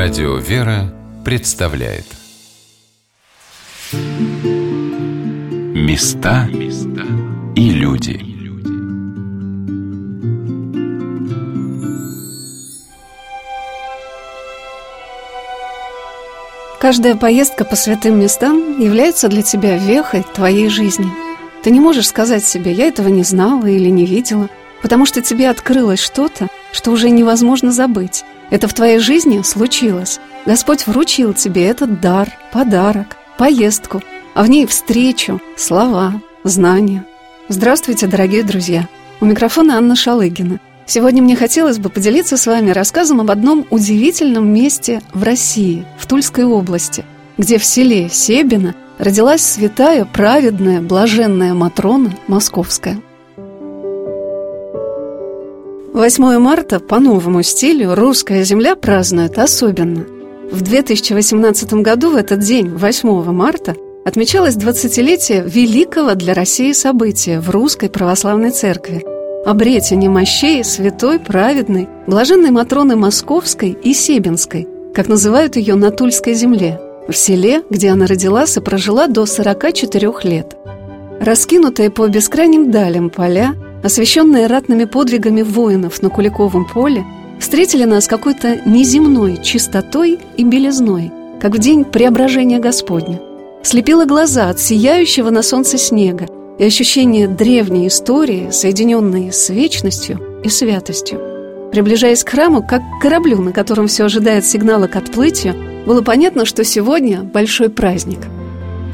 Радио «Вера» представляет Места и люди Каждая поездка по святым местам является для тебя вехой твоей жизни. Ты не можешь сказать себе «я этого не знала» или «не видела», потому что тебе открылось что-то, что уже невозможно забыть. Это в твоей жизни случилось. Господь вручил тебе этот дар, подарок, поездку, а в ней встречу, слова, знания. Здравствуйте, дорогие друзья! У микрофона Анна Шалыгина. Сегодня мне хотелось бы поделиться с вами рассказом об одном удивительном месте в России, в Тульской области, где в селе Себино родилась святая, праведная, блаженная Матрона Московская. 8 марта по новому стилю русская земля празднует особенно. В 2018 году в этот день, 8 марта, отмечалось 20-летие великого для России события в Русской Православной Церкви – обретение мощей святой, праведной, блаженной Матроны Московской и Себинской, как называют ее на Тульской земле, в селе, где она родилась и прожила до 44 лет. Раскинутые по бескрайним далям поля – освященные ратными подвигами воинов на Куликовом поле, встретили нас какой-то неземной чистотой и белизной, как в день преображения Господня. Слепило глаза от сияющего на солнце снега и ощущение древней истории, соединенной с вечностью и святостью. Приближаясь к храму, как к кораблю, на котором все ожидает сигнала к отплытию, было понятно, что сегодня большой праздник.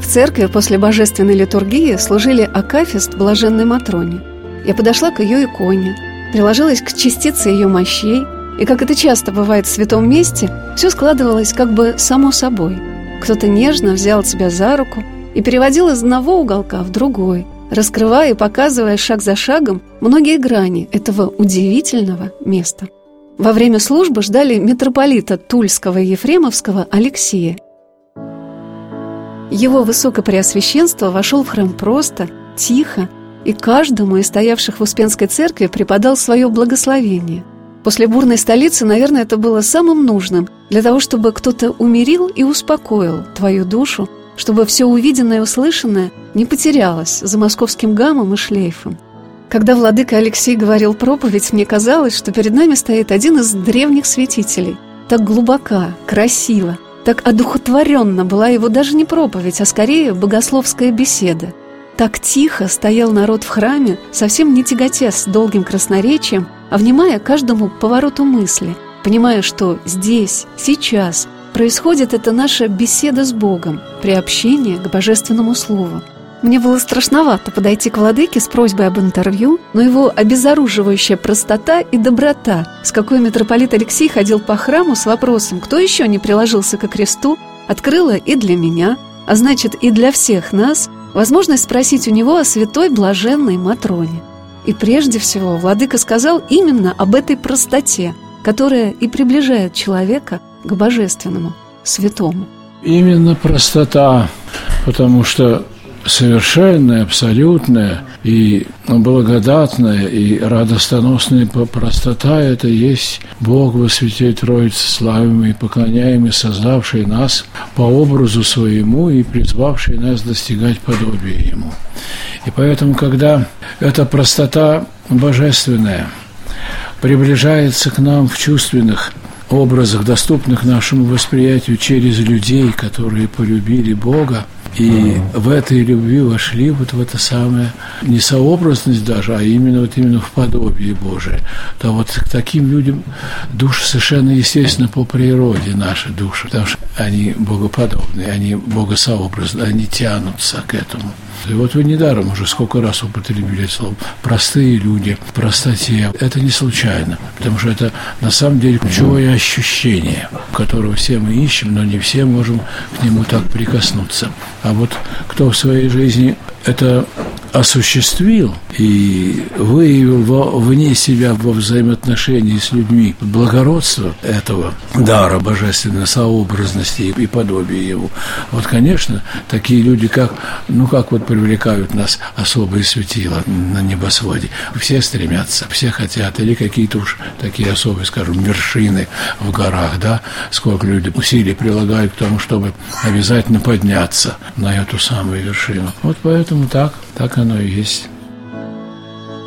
В церкви после божественной литургии служили акафист блаженной Матроне – я подошла к ее иконе, приложилась к частице ее мощей, и, как это часто бывает в святом месте, все складывалось как бы само собой. Кто-то нежно взял тебя за руку и переводил из одного уголка в другой, раскрывая и показывая шаг за шагом многие грани этого удивительного места. Во время службы ждали митрополита Тульского и Ефремовского Алексея. Его высокопреосвященство вошел в храм просто, тихо, и каждому из стоявших в Успенской церкви преподал свое благословение. После бурной столицы, наверное, это было самым нужным для того, чтобы кто-то умерил и успокоил твою душу, чтобы все увиденное и услышанное не потерялось за московским гамом и шлейфом. Когда владыка Алексей говорил проповедь, мне казалось, что перед нами стоит один из древних святителей. Так глубока, красиво, так одухотворенно была его даже не проповедь, а скорее богословская беседа – так тихо стоял народ в храме, совсем не тяготясь долгим красноречием, а внимая каждому повороту мысли, понимая, что здесь, сейчас происходит эта наша беседа с Богом, приобщение к Божественному Слову. Мне было страшновато подойти к владыке с просьбой об интервью, но его обезоруживающая простота и доброта, с какой митрополит Алексей ходил по храму с вопросом, кто еще не приложился ко кресту, открыла и для меня, а значит и для всех нас – возможность спросить у него о святой блаженной Матроне. И прежде всего Владыка сказал именно об этой простоте, которая и приближает человека к божественному, святому. Именно простота, потому что совершенная, абсолютная и благодатная и радостоносная простота – это есть Бог во святой Троице, славимый и поклоняемый, создавший нас по образу своему и призвавший нас достигать подобия Ему. И поэтому, когда эта простота божественная приближается к нам в чувственных образах, доступных нашему восприятию через людей, которые полюбили Бога, и в этой любви вошли вот в это самое, не сообразность даже, а именно вот именно в подобие Божие. То вот к таким людям души совершенно естественно по природе наши души, потому что они богоподобные, они богосообразны, они тянутся к этому. И вот вы недаром уже сколько раз употребили слово. Простые люди, простоте. Это не случайно, потому что это на самом деле ключевое ощущение, которого все мы ищем, но не все можем к нему так прикоснуться. А вот кто в своей жизни это осуществил и выявил во, вне себя во взаимоотношении с людьми благородство этого дара божественной сообразности и подобия его. Вот, конечно, такие люди, как, ну, как вот привлекают нас особые светила на небосводе. Все стремятся, все хотят, или какие-то уж такие особые, скажем, вершины в горах, да, сколько люди усилий прилагают к тому, чтобы обязательно подняться на эту самую вершину. Вот поэтому так, так оно и есть.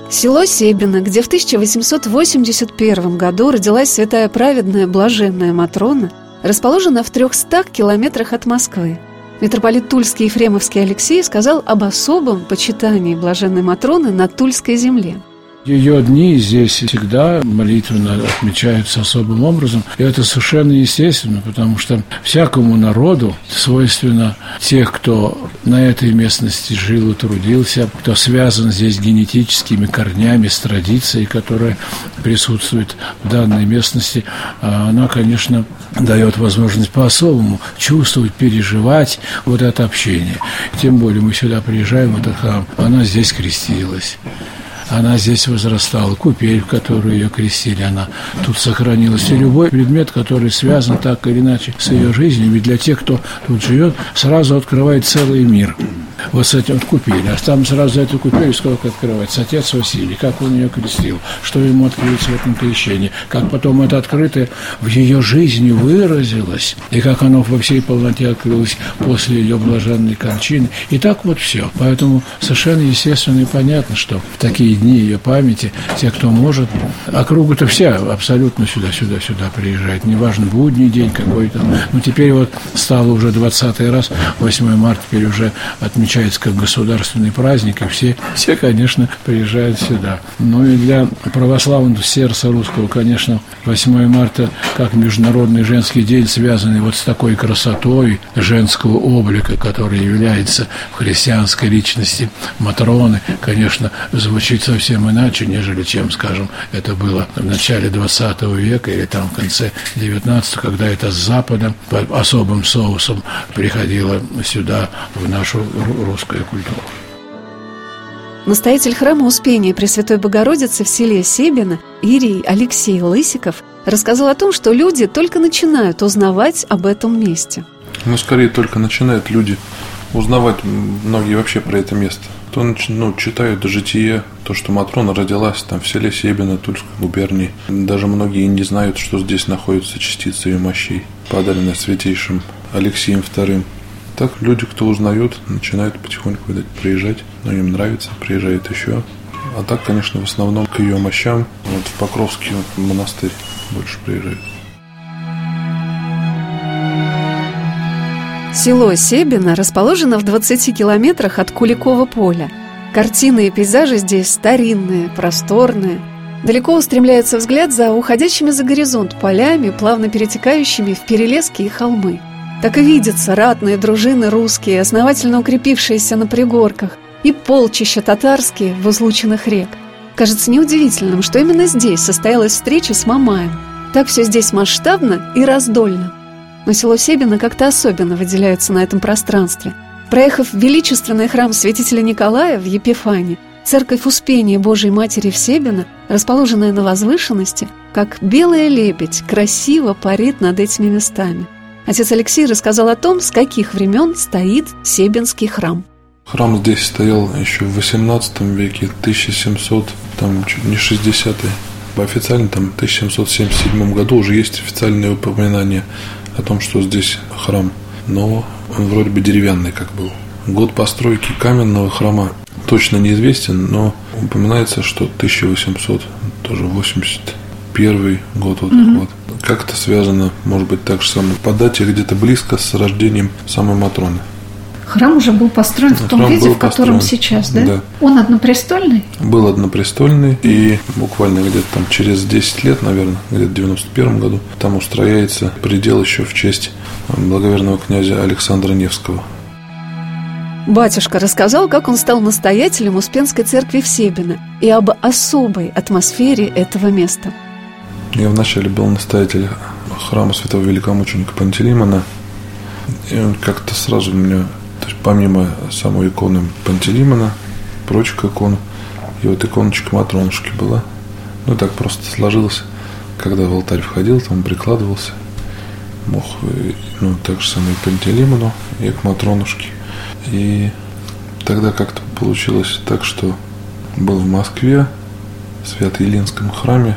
Село Себино, где в 1881 году родилась святая праведная блаженная Матрона, расположено в 300 километрах от Москвы. Митрополит Тульский Ефремовский Алексей сказал об особом почитании блаженной Матроны на Тульской земле – ее дни здесь всегда молитвенно отмечаются особым образом. И это совершенно естественно, потому что всякому народу свойственно тех, кто на этой местности жил и трудился, кто связан здесь генетическими корнями, с традицией, которая присутствует в данной местности, а она, конечно, дает возможность по-особому чувствовать, переживать вот это общение. Тем более мы сюда приезжаем в этот храм, она здесь крестилась она здесь возрастала. Купель, в которую ее крестили, она тут сохранилась. И любой предмет, который связан так или иначе с ее жизнью, ведь для тех, кто тут живет, сразу открывает целый мир вот с этим купили. А там сразу эту купили сколько открывается. Отец Василий, как он ее крестил, что ему открылось в этом крещении, как потом это открытое в ее жизни выразилось, и как оно во всей полноте открылось после ее блаженной кончины. И так вот все. Поэтому совершенно естественно и понятно, что в такие дни ее памяти те, кто может, округа-то вся абсолютно сюда-сюда сюда приезжает. Неважно, будний день какой-то. Ну, теперь вот стало уже 20 раз, 8 марта теперь уже отмечается отмечается как государственный праздник, и все, все, конечно, приезжают сюда. Ну и для православного сердца русского, конечно, 8 марта как Международный женский день, связанный вот с такой красотой женского облика, который является в христианской личности Матроны, конечно, звучит совсем иначе, нежели чем, скажем, это было в начале 20 века или там в конце 19 когда это с Запада под особым соусом приходило сюда, в нашу русская культура. Настоятель храма Успения Пресвятой Богородицы в селе Себино Ирий Алексей Лысиков рассказал о том, что люди только начинают узнавать об этом месте. Ну, скорее, только начинают люди узнавать многие вообще про это место. То ну, читают житие, то, что Матрона родилась там в селе Себино, Тульской губернии. Даже многие не знают, что здесь находятся частицы ее мощей, подаренные святейшим Алексеем II. Так люди, кто узнают, начинают потихоньку видать, приезжать. Но им нравится, приезжают еще. А так, конечно, в основном к ее мощам. Вот в Покровский монастырь больше приезжают. Село Себино расположено в 20 километрах от Куликова поля. Картины и пейзажи здесь старинные, просторные. Далеко устремляется взгляд за уходящими за горизонт полями, плавно перетекающими в перелески и холмы. Так и видятся ратные дружины русские, основательно укрепившиеся на пригорках, и полчища татарские в излученных рек. Кажется неудивительным, что именно здесь состоялась встреча с Мамаем. Так все здесь масштабно и раздольно. Но село Себино как-то особенно выделяется на этом пространстве. Проехав величественный храм святителя Николая в Епифане, церковь Успения Божией Матери в Себино, расположенная на возвышенности, как белая лебедь, красиво парит над этими местами – Отец Алексей рассказал о том, с каких времен стоит Себенский храм. Храм здесь стоял еще в 18 веке, 1700, там чуть не 60 По официально там в 1777 году уже есть официальное упоминание о том, что здесь храм. Но он вроде бы деревянный как был. Год постройки каменного храма точно неизвестен, но упоминается, что 1800, тоже 81 год вот, угу. вот как это связано, может быть, так же самое, по дате где-то близко с рождением самой Матроны. Храм уже был построен в том виде, в котором сейчас, да? Да. Он однопрестольный? Был однопрестольный, и буквально где-то там через 10 лет, наверное, где-то в 91 году, там устрояется предел еще в честь благоверного князя Александра Невского. Батюшка рассказал, как он стал настоятелем Успенской церкви в Себино и об особой атмосфере этого места – я вначале был настоятель храма святого великомученика Пантелеймона. И он как-то сразу меня, то есть помимо самой иконы Пантелеймона, прочих икон. И вот иконочка Матронушки была. Ну, так просто сложилось. Когда в алтарь входил, там прикладывался. Мог, ну, так же самое и Пантелеймону, и к Матронушке. И тогда как-то получилось так, что был в Москве, в Свято-Елинском храме,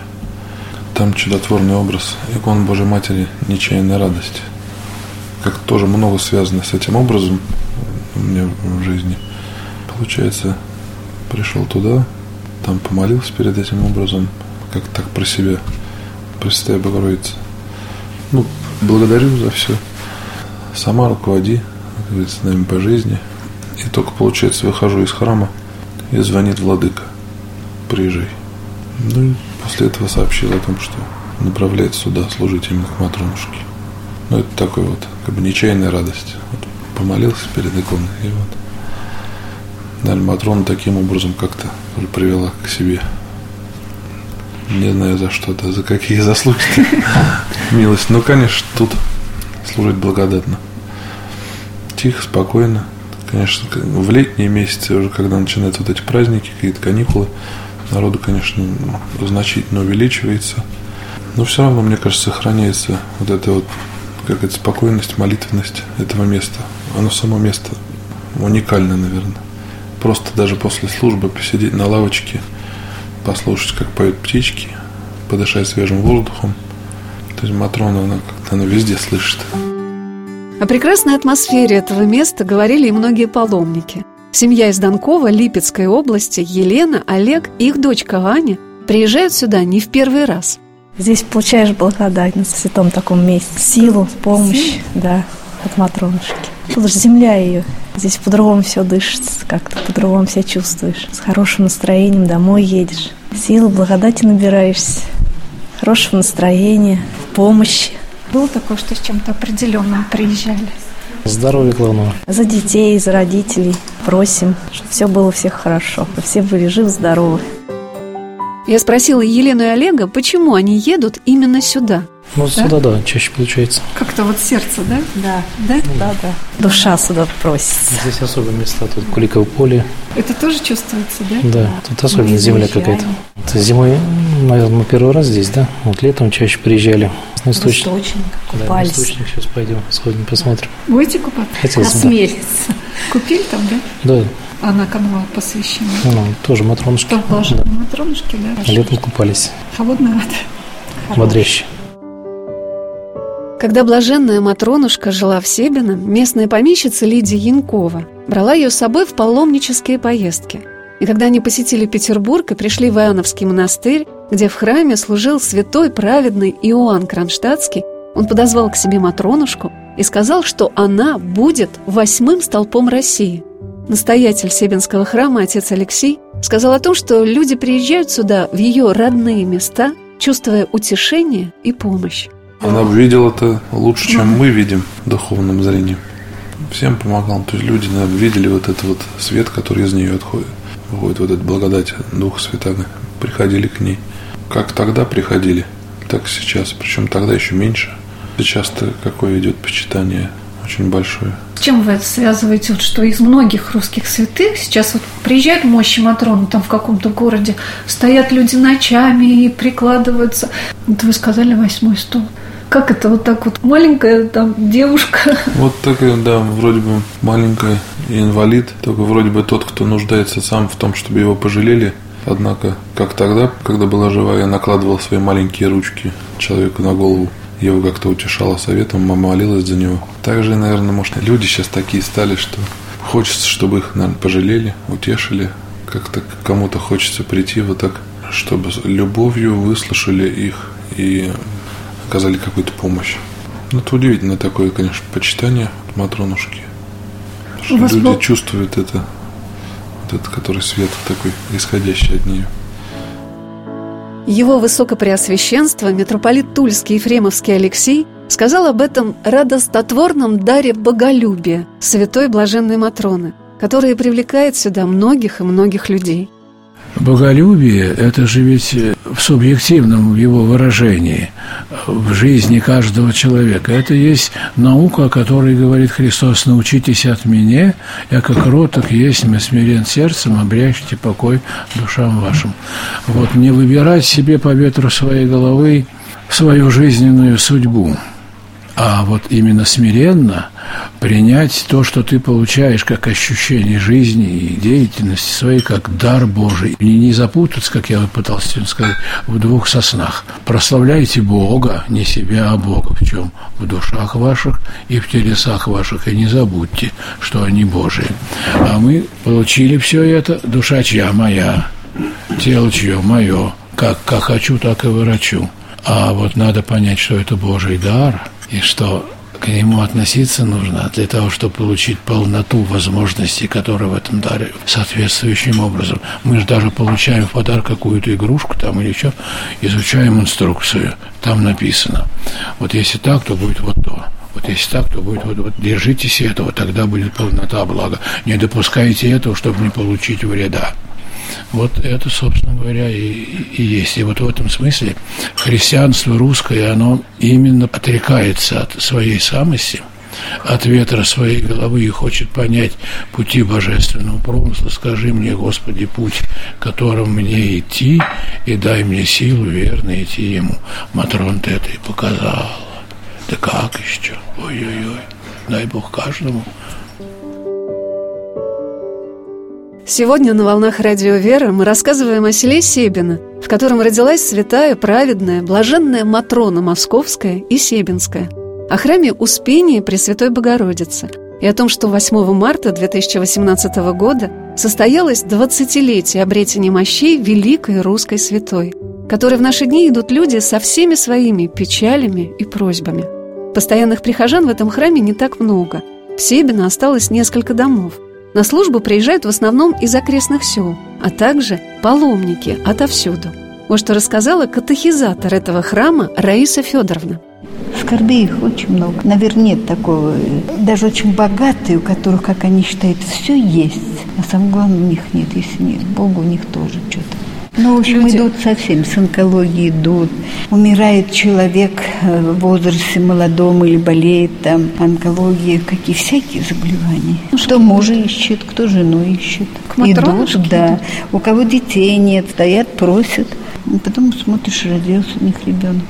там чудотворный образ икон Божьей Матери «Нечаянная радость». Как тоже много связано с этим образом у меня в жизни. Получается, пришел туда, там помолился перед этим образом, как так про себя, Пресвятая Богородица. Ну, благодарю за все. Сама руководи, как говорится, с нами по жизни. И только, получается, выхожу из храма, и звонит владыка. Приезжай. Ну после этого сообщил о том, что направляет сюда служить именно к Матронушке. Ну, это такой вот, как бы нечаянная радость. Вот помолился перед иконой, и вот. Наверное, Матрона таким образом как-то привела к себе. Не знаю за что-то, за какие заслуги милость. Ну, конечно, тут служить благодатно. Тихо, спокойно. Конечно, в летние месяцы, уже когда начинаются вот эти праздники, какие-то каникулы, народу, конечно, значительно увеличивается. Но все равно, мне кажется, сохраняется вот эта вот какая-то спокойность, молитвенность этого места. Оно само место уникально, наверное. Просто даже после службы посидеть на лавочке, послушать, как поют птички, подышать свежим воздухом. То есть Матрона, она как-то она везде слышит. О прекрасной атмосфере этого места говорили и многие паломники. Семья из Донкова, Липецкой области, Елена, Олег и их дочка Аня приезжают сюда не в первый раз. Здесь получаешь благодать в святом таком месте, силу, помощь, да, от Матронушки. Тут же земля ее. Здесь по-другому все дышится, как-то по-другому себя чувствуешь. С хорошим настроением домой едешь. Силы, благодати набираешься. Хорошего настроения, помощи. Было такое, что с чем-то определенным приезжали? Здоровье главное. За детей, за родителей просим, чтобы все было у всех хорошо, чтобы все были живы-здоровы. Я спросила Елену и Олега, почему они едут именно сюда. Ну, да? сюда, да, чаще получается. Как-то вот сердце, да? Да. Да? Ну, да, да. Душа сюда просится. Здесь особые места, тут Куликово поле. Это тоже чувствуется, да? Да, да. тут особенно земля какая-то. Зимой, наверное, мы первый раз здесь, да? Вот летом чаще приезжали. На источник. источник купались. Да, на источник сейчас пойдем, сходим, посмотрим. Будете купаться? Хотелось Осмелиться. Да. Купили там, да? Да. Она кому посвящена? Ну, тоже Матронушки. Тоже да. Матронушки, да. Хорошо. Летом купались. Холодная вода. Бодряще. Когда блаженная Матронушка жила в Себино, местная помещица Лидия Янкова брала ее с собой в паломнические поездки. И когда они посетили Петербург и пришли в Иоанновский монастырь, где в храме служил святой праведный Иоанн Кронштадтский, он подозвал к себе Матронушку и сказал, что она будет восьмым столпом России – Настоятель Себенского храма, отец Алексей, сказал о том, что люди приезжают сюда, в ее родные места, чувствуя утешение и помощь. Она видела это лучше, чем мы видим духовным зрением. Всем помогал. То есть люди наверное, видели вот этот вот свет, который из нее отходит. Выходит вот эта благодать Духа Святаго. Приходили к ней. Как тогда приходили, так и сейчас. Причем тогда еще меньше. Сейчас-то какое идет почитание очень большое. С чем вы это связываете, вот, что из многих русских святых сейчас вот приезжают мощи Матроны там в каком-то городе, стоят люди ночами и прикладываются. Вот вы сказали восьмой стол. Как это вот так вот маленькая там девушка? Вот такая, да, вроде бы маленькая и инвалид, только вроде бы тот, кто нуждается сам в том, чтобы его пожалели. Однако, как тогда, когда была жива, я накладывал свои маленькие ручки человеку на голову его как-то утешала советом, мама молилась за него. Также, наверное, может, люди сейчас такие стали, что хочется, чтобы их, наверное, пожалели, утешили. Как-то кому-то хочется прийти вот так, чтобы любовью выслушали их и оказали какую-то помощь. Ну, это удивительно такое, конечно, почитание от Матронушки. Что люди был... чувствуют это, вот этот, который свет такой, исходящий от нее. Его Высокопреосвященство, митрополит Тульский Ефремовский Алексей, сказал об этом радостотворном даре боголюбия святой блаженной Матроны, которая привлекает сюда многих и многих людей. Боголюбие – это же ведь в субъективном его выражении, в жизни каждого человека. Это есть наука, о которой говорит Христос, научитесь от меня, я как роток есть смирен сердцем, обрящите покой душам вашим. Вот не выбирать себе по ветру своей головы свою жизненную судьбу – а вот именно смиренно принять то, что ты получаешь как ощущение жизни и деятельности своей, как дар Божий. И не запутаться, как я пытался сегодня сказать, в двух соснах. Прославляйте Бога, не себя, а Бога. В чем? В душах ваших и в телесах ваших. И не забудьте, что они Божии. А мы получили все это, душа чья моя, тело чье мое, как, как хочу, так и вырачу. А вот надо понять, что это Божий дар – и что к нему относиться нужно для того, чтобы получить полноту возможностей, которые в этом даре соответствующим образом. Мы же даже получаем в подарок какую-то игрушку там или еще, изучаем инструкцию, там написано. Вот если так, то будет вот то. Вот если так, то будет вот, вот держитесь этого, тогда будет полнота блага. Не допускайте этого, чтобы не получить вреда. Вот это, собственно говоря, и, и есть. И вот в этом смысле христианство русское, оно именно отрекается от своей самости, от ветра своей головы и хочет понять пути божественного промысла. Скажи мне, Господи, путь, которым мне идти, и дай мне силу верно идти ему. Матрон ты это и показал. Да как еще? Ой-ой-ой. Дай Бог каждому Сегодня на «Волнах Радио Вера» мы рассказываем о селе Себино, в котором родилась святая, праведная, блаженная Матрона Московская и Себинская, о храме Успения Пресвятой Богородицы и о том, что 8 марта 2018 года состоялось 20-летие обретения мощей великой русской святой, которой в наши дни идут люди со всеми своими печалями и просьбами. Постоянных прихожан в этом храме не так много. В Себино осталось несколько домов – на службу приезжают в основном из окрестных сел, а также паломники отовсюду. Вот что рассказала катехизатор этого храма Раиса Федоровна. Скорбей их очень много. Наверное, нет такого. Даже очень богатые, у которых, как они считают, все есть. А самое главное, у них нет. Если нет, Богу у них тоже что-то. Ну, в общем, Люди... идут совсем, с онкологией идут. Умирает человек э, в возрасте молодом или болеет там онкология, какие всякие заболевания. Ну, кто мужа ищет, кто жену ищет. К идут, да. У кого детей нет, стоят, просят. Потом смотришь, родился у них ребенок.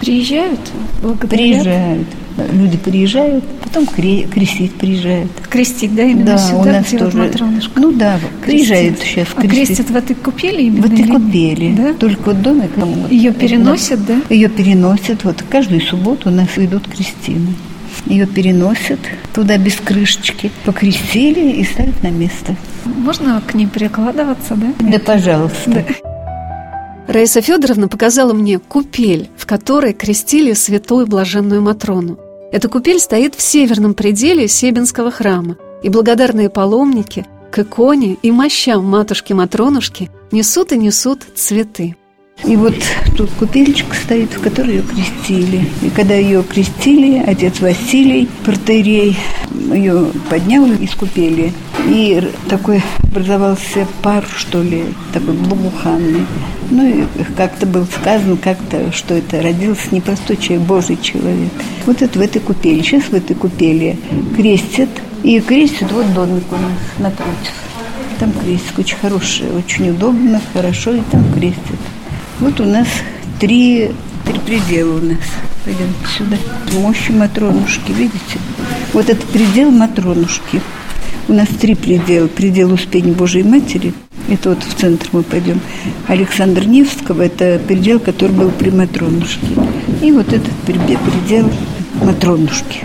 Приезжают? Благодарят? Приезжают. Люди приезжают, потом крестить приезжают. Крестить, да, именно да, сюда, у нас тоже. Матронушку? Ну да, приезжают сейчас крестить. А крестят в этой купели именно? В этой купели, да? Только вот домик. Ее переносят, да? Ее переносят, вот каждую субботу у нас идут крестины. Ее переносят туда без крышечки, покрестили и ставят на место. Можно к ней прикладываться, да? Да, пожалуйста. Да. Раиса Федоровна показала мне купель, в которой крестили святую блаженную Матрону. Эта купель стоит в северном пределе Себинского храма, и благодарные паломники к иконе и мощам матушки-матронушки несут и несут цветы. И вот тут купельчик стоит, в которой ее крестили. И когда ее крестили, отец Василий, протеерей, ее поднял из купели. И такой образовался пар, что ли, такой благоуханный. Ну, и как-то был сказано, как-то, что это родился непростой человек, Божий человек. Вот это в этой купели. Сейчас в этой купели крестят. И крестят вот домик у нас напротив. Там крестик очень хороший, очень удобно, хорошо, и там крестят. Вот у нас три, три предела у нас. Пойдем сюда. Мощи Матронушки, видите? Вот это предел Матронушки. У нас три предела. Предел Успения Божией Матери. Это вот в центр мы пойдем. Александр Невского – это предел, который был при Матронушке. И вот этот предел Матронушки.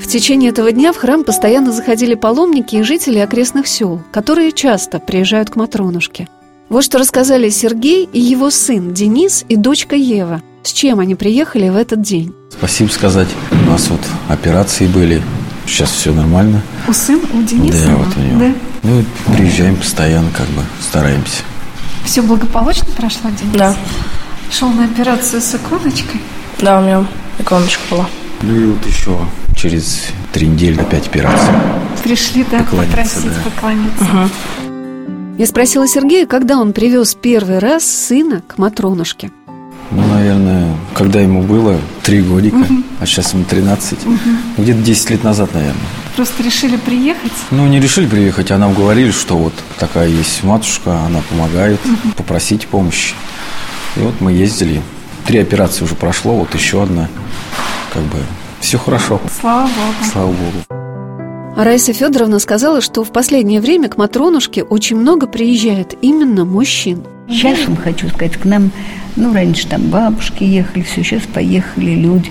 В течение этого дня в храм постоянно заходили паломники и жители окрестных сел, которые часто приезжают к Матронушке – вот что рассказали Сергей и его сын Денис и дочка Ева. С чем они приехали в этот день? Спасибо сказать. У нас вот операции были. Сейчас все нормально. У сына, у Дениса? Да, вот у него. Да? Ну, приезжаем постоянно, как бы, стараемся. Все благополучно прошло, Денис? Да. Шел на операцию с иконочкой? Да, у меня иконочка была. Ну и вот еще через три недели опять операция. Пришли, да, попросить да. поклониться. Угу. Я спросила Сергея, когда он привез первый раз сына к Матронушке. Ну, наверное, когда ему было три годика, угу. а сейчас ему 13. Угу. Где-то 10 лет назад, наверное. Просто решили приехать? Ну, не решили приехать, а нам говорили, что вот такая есть матушка, она помогает, угу. попросите помощи. И вот мы ездили. Три операции уже прошло, вот еще одна. Как бы все хорошо. Слава Богу. Слава Богу. А Раиса Федоровна сказала, что в последнее время к Матронушке очень много приезжает именно мужчин. Сейчас вам хочу сказать, к нам, ну, раньше там бабушки ехали, все, сейчас поехали люди.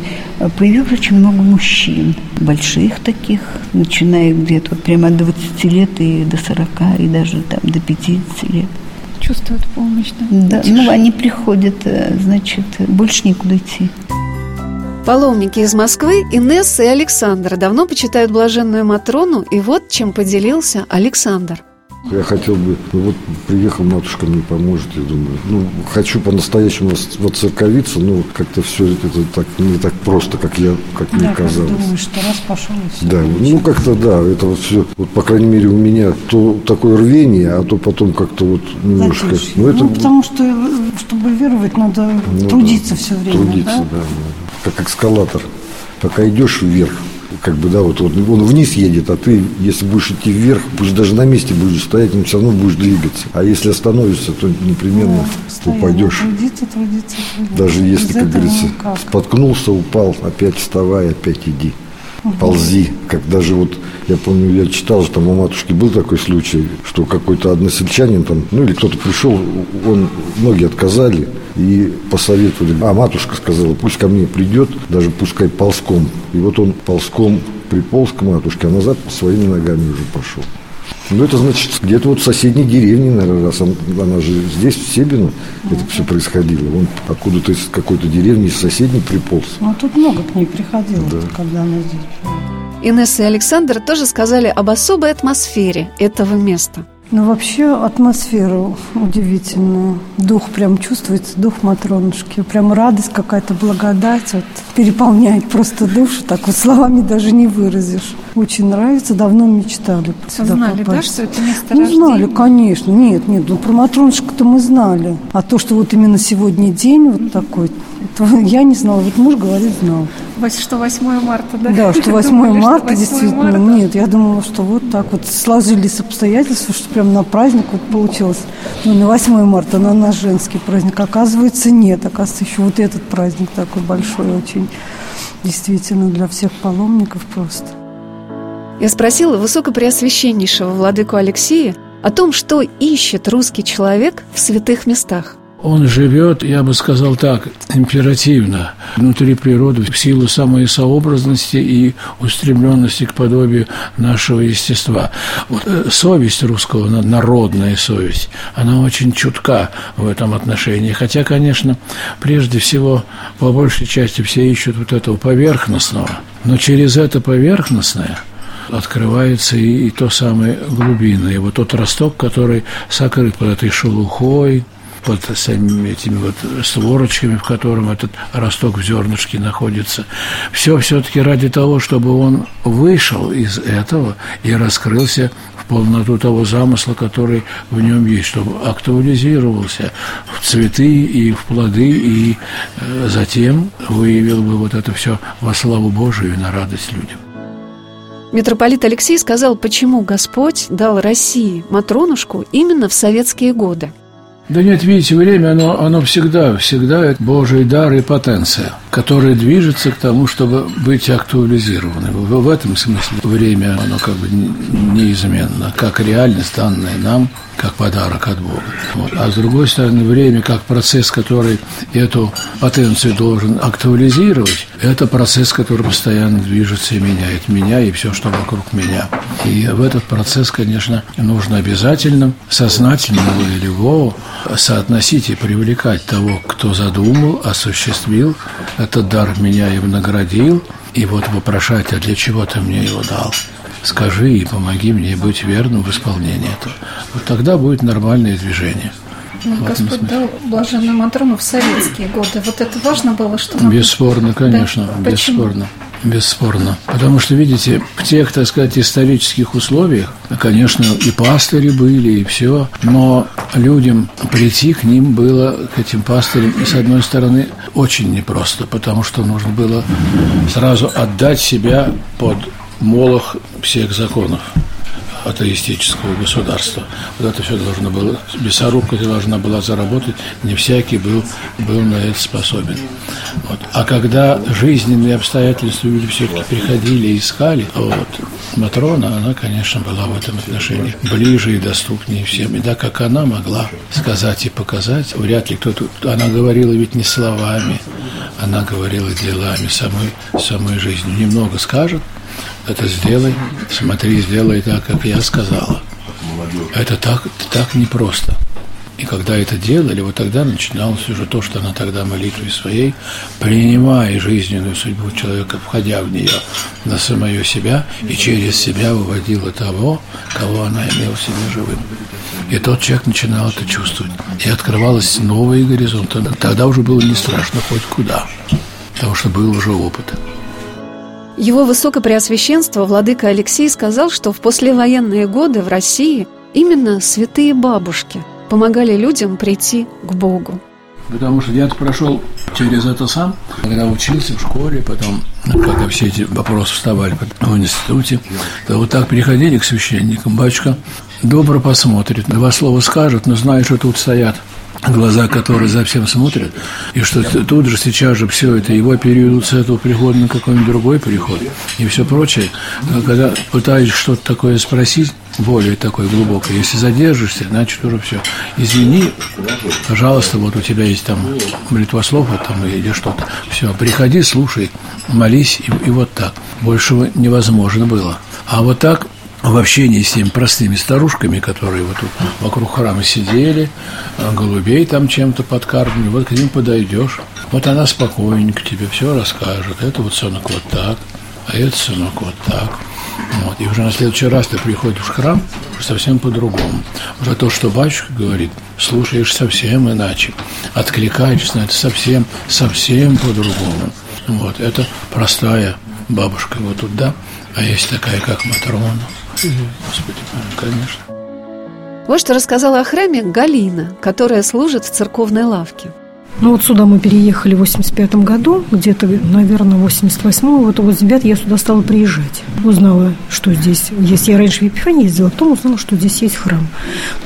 Появилось очень много мужчин, больших таких, начиная где-то вот прямо от 20 лет и до 40, и даже там до 50 лет. Чувствуют помощь, да? Да, ну, они приходят, э, значит, больше некуда идти. Паломники из Москвы, Инесса и Александр давно почитают блаженную Матрону, и вот чем поделился Александр – я хотел бы, ну вот приехал, матушка мне поможет, я думаю. Ну, хочу по-настоящему воцерковиться, но как-то все это так не так просто, как я, как да, мне казалось. думаешь, что раз пошел и все. Да, ну как-то да, это вот все, вот по крайней мере у меня то такое рвение, а то потом как-то вот немножко. Ну, это, ну потому что, чтобы веровать, надо ну, трудиться да, все время. Трудиться, да? да, как эскалатор. Пока идешь вверх, как бы, да, вот, вот он вниз едет, а ты, если будешь идти вверх, пусть даже на месте будешь стоять, но все равно будешь двигаться. А если остановишься, то непременно да, упадешь. Трудиться, трудиться, трудиться. Даже если, Без как говорится, как. споткнулся, упал, опять вставай, опять иди. Ползи, как даже вот, я помню, я читал, что там у матушки был такой случай, что какой-то односельчанин там, ну или кто-то пришел, он, многие отказали, и посоветовали, а матушка сказала, пусть ко мне придет, даже пускай ползком. И вот он ползком приполз к матушке, а назад своими ногами уже пошел. Ну, это значит, где-то вот в соседней деревне, наверное, раз он, она же здесь, в Себино, это все происходило. Он откуда-то из какой-то деревни, из соседней приполз. Ну, а тут много к ней приходило, да. когда она здесь Инесса и Александр тоже сказали об особой атмосфере этого места. Ну, вообще атмосфера удивительная. Дух прям чувствуется, дух Матронушки. Прям радость какая-то, благодать вот, переполняет просто душу. Так вот словами даже не выразишь. Очень нравится, давно мечтали сюда Знали, попасть. да, что это место Ну, знали, конечно. Нет, нет, ну про Матронушку-то мы знали. А то, что вот именно сегодня день вот такой, я не знала. Вот муж говорит, знал. Что 8 марта, да? Да, что 8 Думали, марта, что 8 действительно. Марта. Нет, я думала, что вот так вот сложились обстоятельства, что прям на праздник вот получилось. Ну, не 8 марта, но на женский праздник. Оказывается, нет. Оказывается, еще вот этот праздник такой большой очень. Действительно, для всех паломников просто. Я спросила высокопреосвященнейшего владыку Алексея о том, что ищет русский человек в святых местах он живет, я бы сказал так, императивно, внутри природы, в силу самой сообразности и устремленности к подобию нашего естества. Вот, э, совесть русского, народная совесть, она очень чутка в этом отношении. Хотя, конечно, прежде всего, по большей части все ищут вот этого поверхностного, но через это поверхностное – открывается и, и то самое глубинное. Вот тот росток, который сокрыт под этой шелухой, под самими этими вот створочками, в котором этот росток в зернышке находится. Все все-таки ради того, чтобы он вышел из этого и раскрылся в полноту того замысла, который в нем есть, чтобы актуализировался в цветы и в плоды, и э, затем выявил бы вот это все во славу Божию и на радость людям. Митрополит Алексей сказал, почему Господь дал России Матронушку именно в советские годы – да нет, видите, время, оно, оно всегда, всегда это Божий дар и потенция, который движется к тому, чтобы быть актуализированным. В, в этом смысле время, оно как бы неизменно, как реальность, данная нам – как подарок от Бога. Вот. А с другой стороны, время как процесс, который эту потенцию должен актуализировать, это процесс, который постоянно движется и меняет меня и все, что вокруг меня. И в этот процесс, конечно, нужно обязательно, сознательно или его соотносить и привлекать того, кто задумал, осуществил этот дар меня и наградил, и вот вопрошать, а для чего ты мне его дал? Скажи и помоги мне быть верным в исполнении этого. Вот тогда будет нормальное движение. Ну, Господь дал блаженную Матрону в советские годы. Вот это важно было, что... Бесспорно, конечно, да. бесспорно. бесспорно. Потому что, видите, в тех, так сказать, исторических условиях, конечно, и пастыри были, и все, но людям прийти к ним было, к этим пастырям, с одной стороны, очень непросто, потому что нужно было сразу отдать себя под молох всех законов атеистического государства. Вот это все должно было, мясорубка должна была заработать, не всякий был, был на это способен. Вот. А когда жизненные обстоятельства люди все-таки приходили и искали, вот, Матрона, она, конечно, была в этом отношении ближе и доступнее всем. И да, как она могла сказать и показать, вряд ли кто-то... Она говорила ведь не словами, она говорила делами, самой, самой жизнью. Немного скажет, это сделай, смотри, сделай так, как я сказала. Это так, так непросто. И когда это делали, вот тогда начиналось уже то, что она тогда молитвой своей, принимая жизненную судьбу человека, входя в нее на самое себя, и через себя выводила того, кого она имела в себе живым. И тот человек начинал это чувствовать. И открывалось новые горизонты. Тогда уже было не страшно хоть куда, потому что был уже опыт. Его Высокопреосвященство владыка Алексей сказал, что в послевоенные годы в России именно святые бабушки помогали людям прийти к Богу. Потому что я прошел через это сам, когда учился в школе, потом, когда все эти вопросы вставали в институте, то вот так приходили к священникам, батюшка добро посмотрит, два слова скажет, но знаешь, что тут стоят – глаза которые за всем смотрят, и что тут же сейчас же все это, его переведут с этого прихода на какой-нибудь другой приход и все прочее. Когда пытаешься что-то такое спросить, более такой глубокой, если задержишься, значит уже все. Извини, пожалуйста, вот у тебя есть там молитвослов, там или что-то. Все, приходи, слушай, молись, и, и вот так. Большего невозможно было. А вот так в общении с теми простыми старушками, которые вот тут вокруг храма сидели, а голубей там чем-то подкармливали, вот к ним подойдешь, вот она спокойненько тебе все расскажет, это вот сынок вот так, а это сынок вот так. Вот. И уже на следующий раз ты приходишь в храм совсем по-другому. Уже то, что батюшка говорит, слушаешь совсем иначе, откликаешься на это совсем, совсем по-другому. Вот. Это простая бабушка вот тут, да, а есть такая, как Матрона. Господи, конечно. Вот что рассказала о храме Галина, которая служит в церковной лавке. Ну вот сюда мы переехали в 85 году, где-то, наверное, в 88-м, вот в 89 я сюда стала приезжать. Узнала, что здесь есть. Я раньше в Епифании ездила, потом узнала, что здесь есть храм.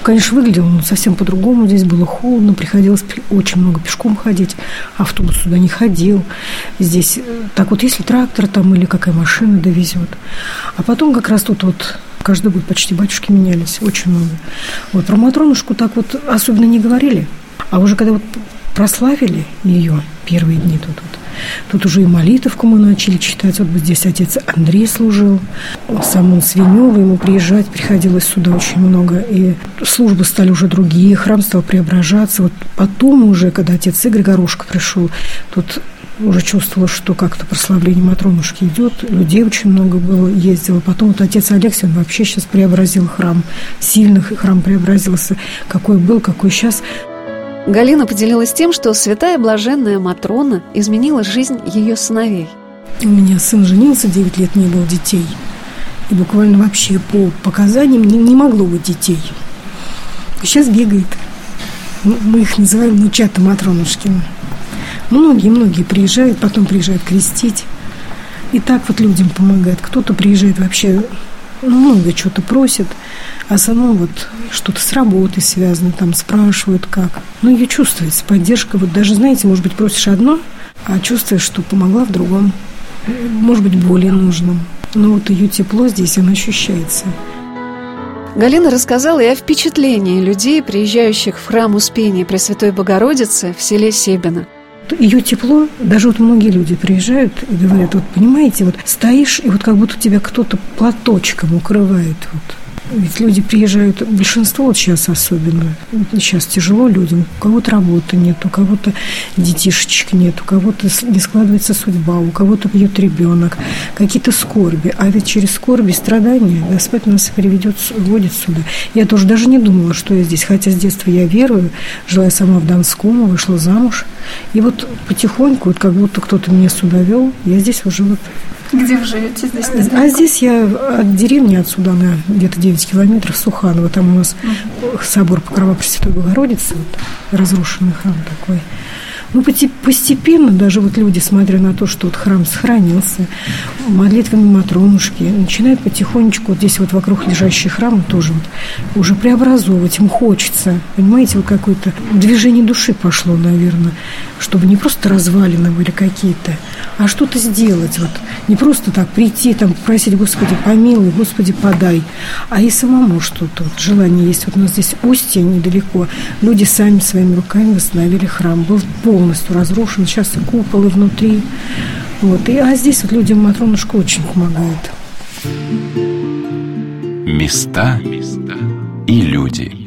Конечно, выглядело он совсем по-другому, здесь было холодно, приходилось очень много пешком ходить, автобус сюда не ходил. Здесь э, так вот, если трактор там или какая машина довезет. А потом как раз тут вот каждый год почти батюшки менялись, очень много. Вот про Матронушку так вот особенно не говорили. А уже когда вот прославили ее первые дни тут. Вот. Тут уже и молитовку мы начали читать. Вот здесь отец Андрей служил. Сам он Свинёвый, ему приезжать приходилось сюда очень много. И службы стали уже другие, храм стал преображаться. Вот потом уже, когда отец Игорь Горошко пришел, тут уже чувствовала, что как-то прославление Матронушки идет, людей очень много было, ездило. Потом вот отец Алексей, он вообще сейчас преобразил храм, сильно храм преобразился, какой был, какой сейчас. Галина поделилась тем, что святая блаженная Матрона изменила жизнь ее сыновей. У меня сын женился, 9 лет не было детей. И буквально вообще по показаниям не, не могло быть детей. Сейчас бегает. Ну, мы их называем внучата Матронушкина. Многие-многие приезжают, потом приезжают крестить. И так вот людям помогает. Кто-то приезжает вообще, много чего-то просит. А само вот что-то с работой связано, там спрашивают как. Ну, ее чувствуется, поддержка. Вот даже, знаете, может быть, просишь одно, а чувствуешь, что помогла в другом. Может быть, более нужном. Но вот ее тепло здесь, оно ощущается. Галина рассказала и о впечатлении людей, приезжающих в храм Успения Пресвятой Богородицы в селе Себино. Ее тепло, даже вот многие люди приезжают и говорят, вот понимаете, вот стоишь, и вот как будто тебя кто-то платочком укрывает. Вот. Ведь люди приезжают, большинство вот сейчас особенно, сейчас тяжело людям, у кого-то работы нет, у кого-то детишечек нет, у кого-то не складывается судьба, у кого-то пьет ребенок, какие-то скорби. А ведь через скорби, страдания Господь нас приведет, вводит сюда. Я тоже даже не думала, что я здесь, хотя с детства я верую, жила я сама в Донском, вышла замуж. И вот потихоньку, вот как будто кто-то меня сюда вел, я здесь уже вот Где вы живете здесь? А здесь я от деревни отсюда, на где-то 9 километров, Суханово. Там у нас собор Покрова Пресвятой Богородицы, вот, разрушенный храм такой. Ну, постепенно даже вот люди, смотря на то, что вот храм сохранился, молитвами Матронушки, начинают потихонечку вот здесь вот вокруг лежащий храм тоже вот уже преобразовывать. Им хочется, понимаете, вот какое-то движение души пошло, наверное, чтобы не просто развалины были какие-то, а что-то сделать. Вот не просто так прийти, там, попросить, Господи, помилуй, Господи, подай, а и самому что-то. Вот желание есть. Вот у нас здесь устье недалеко. Люди сами своими руками восстановили храм. Был полностью разрушен. Сейчас и купол, и внутри. Вот. И, а здесь вот людям Матронушка очень помогает. Места и люди.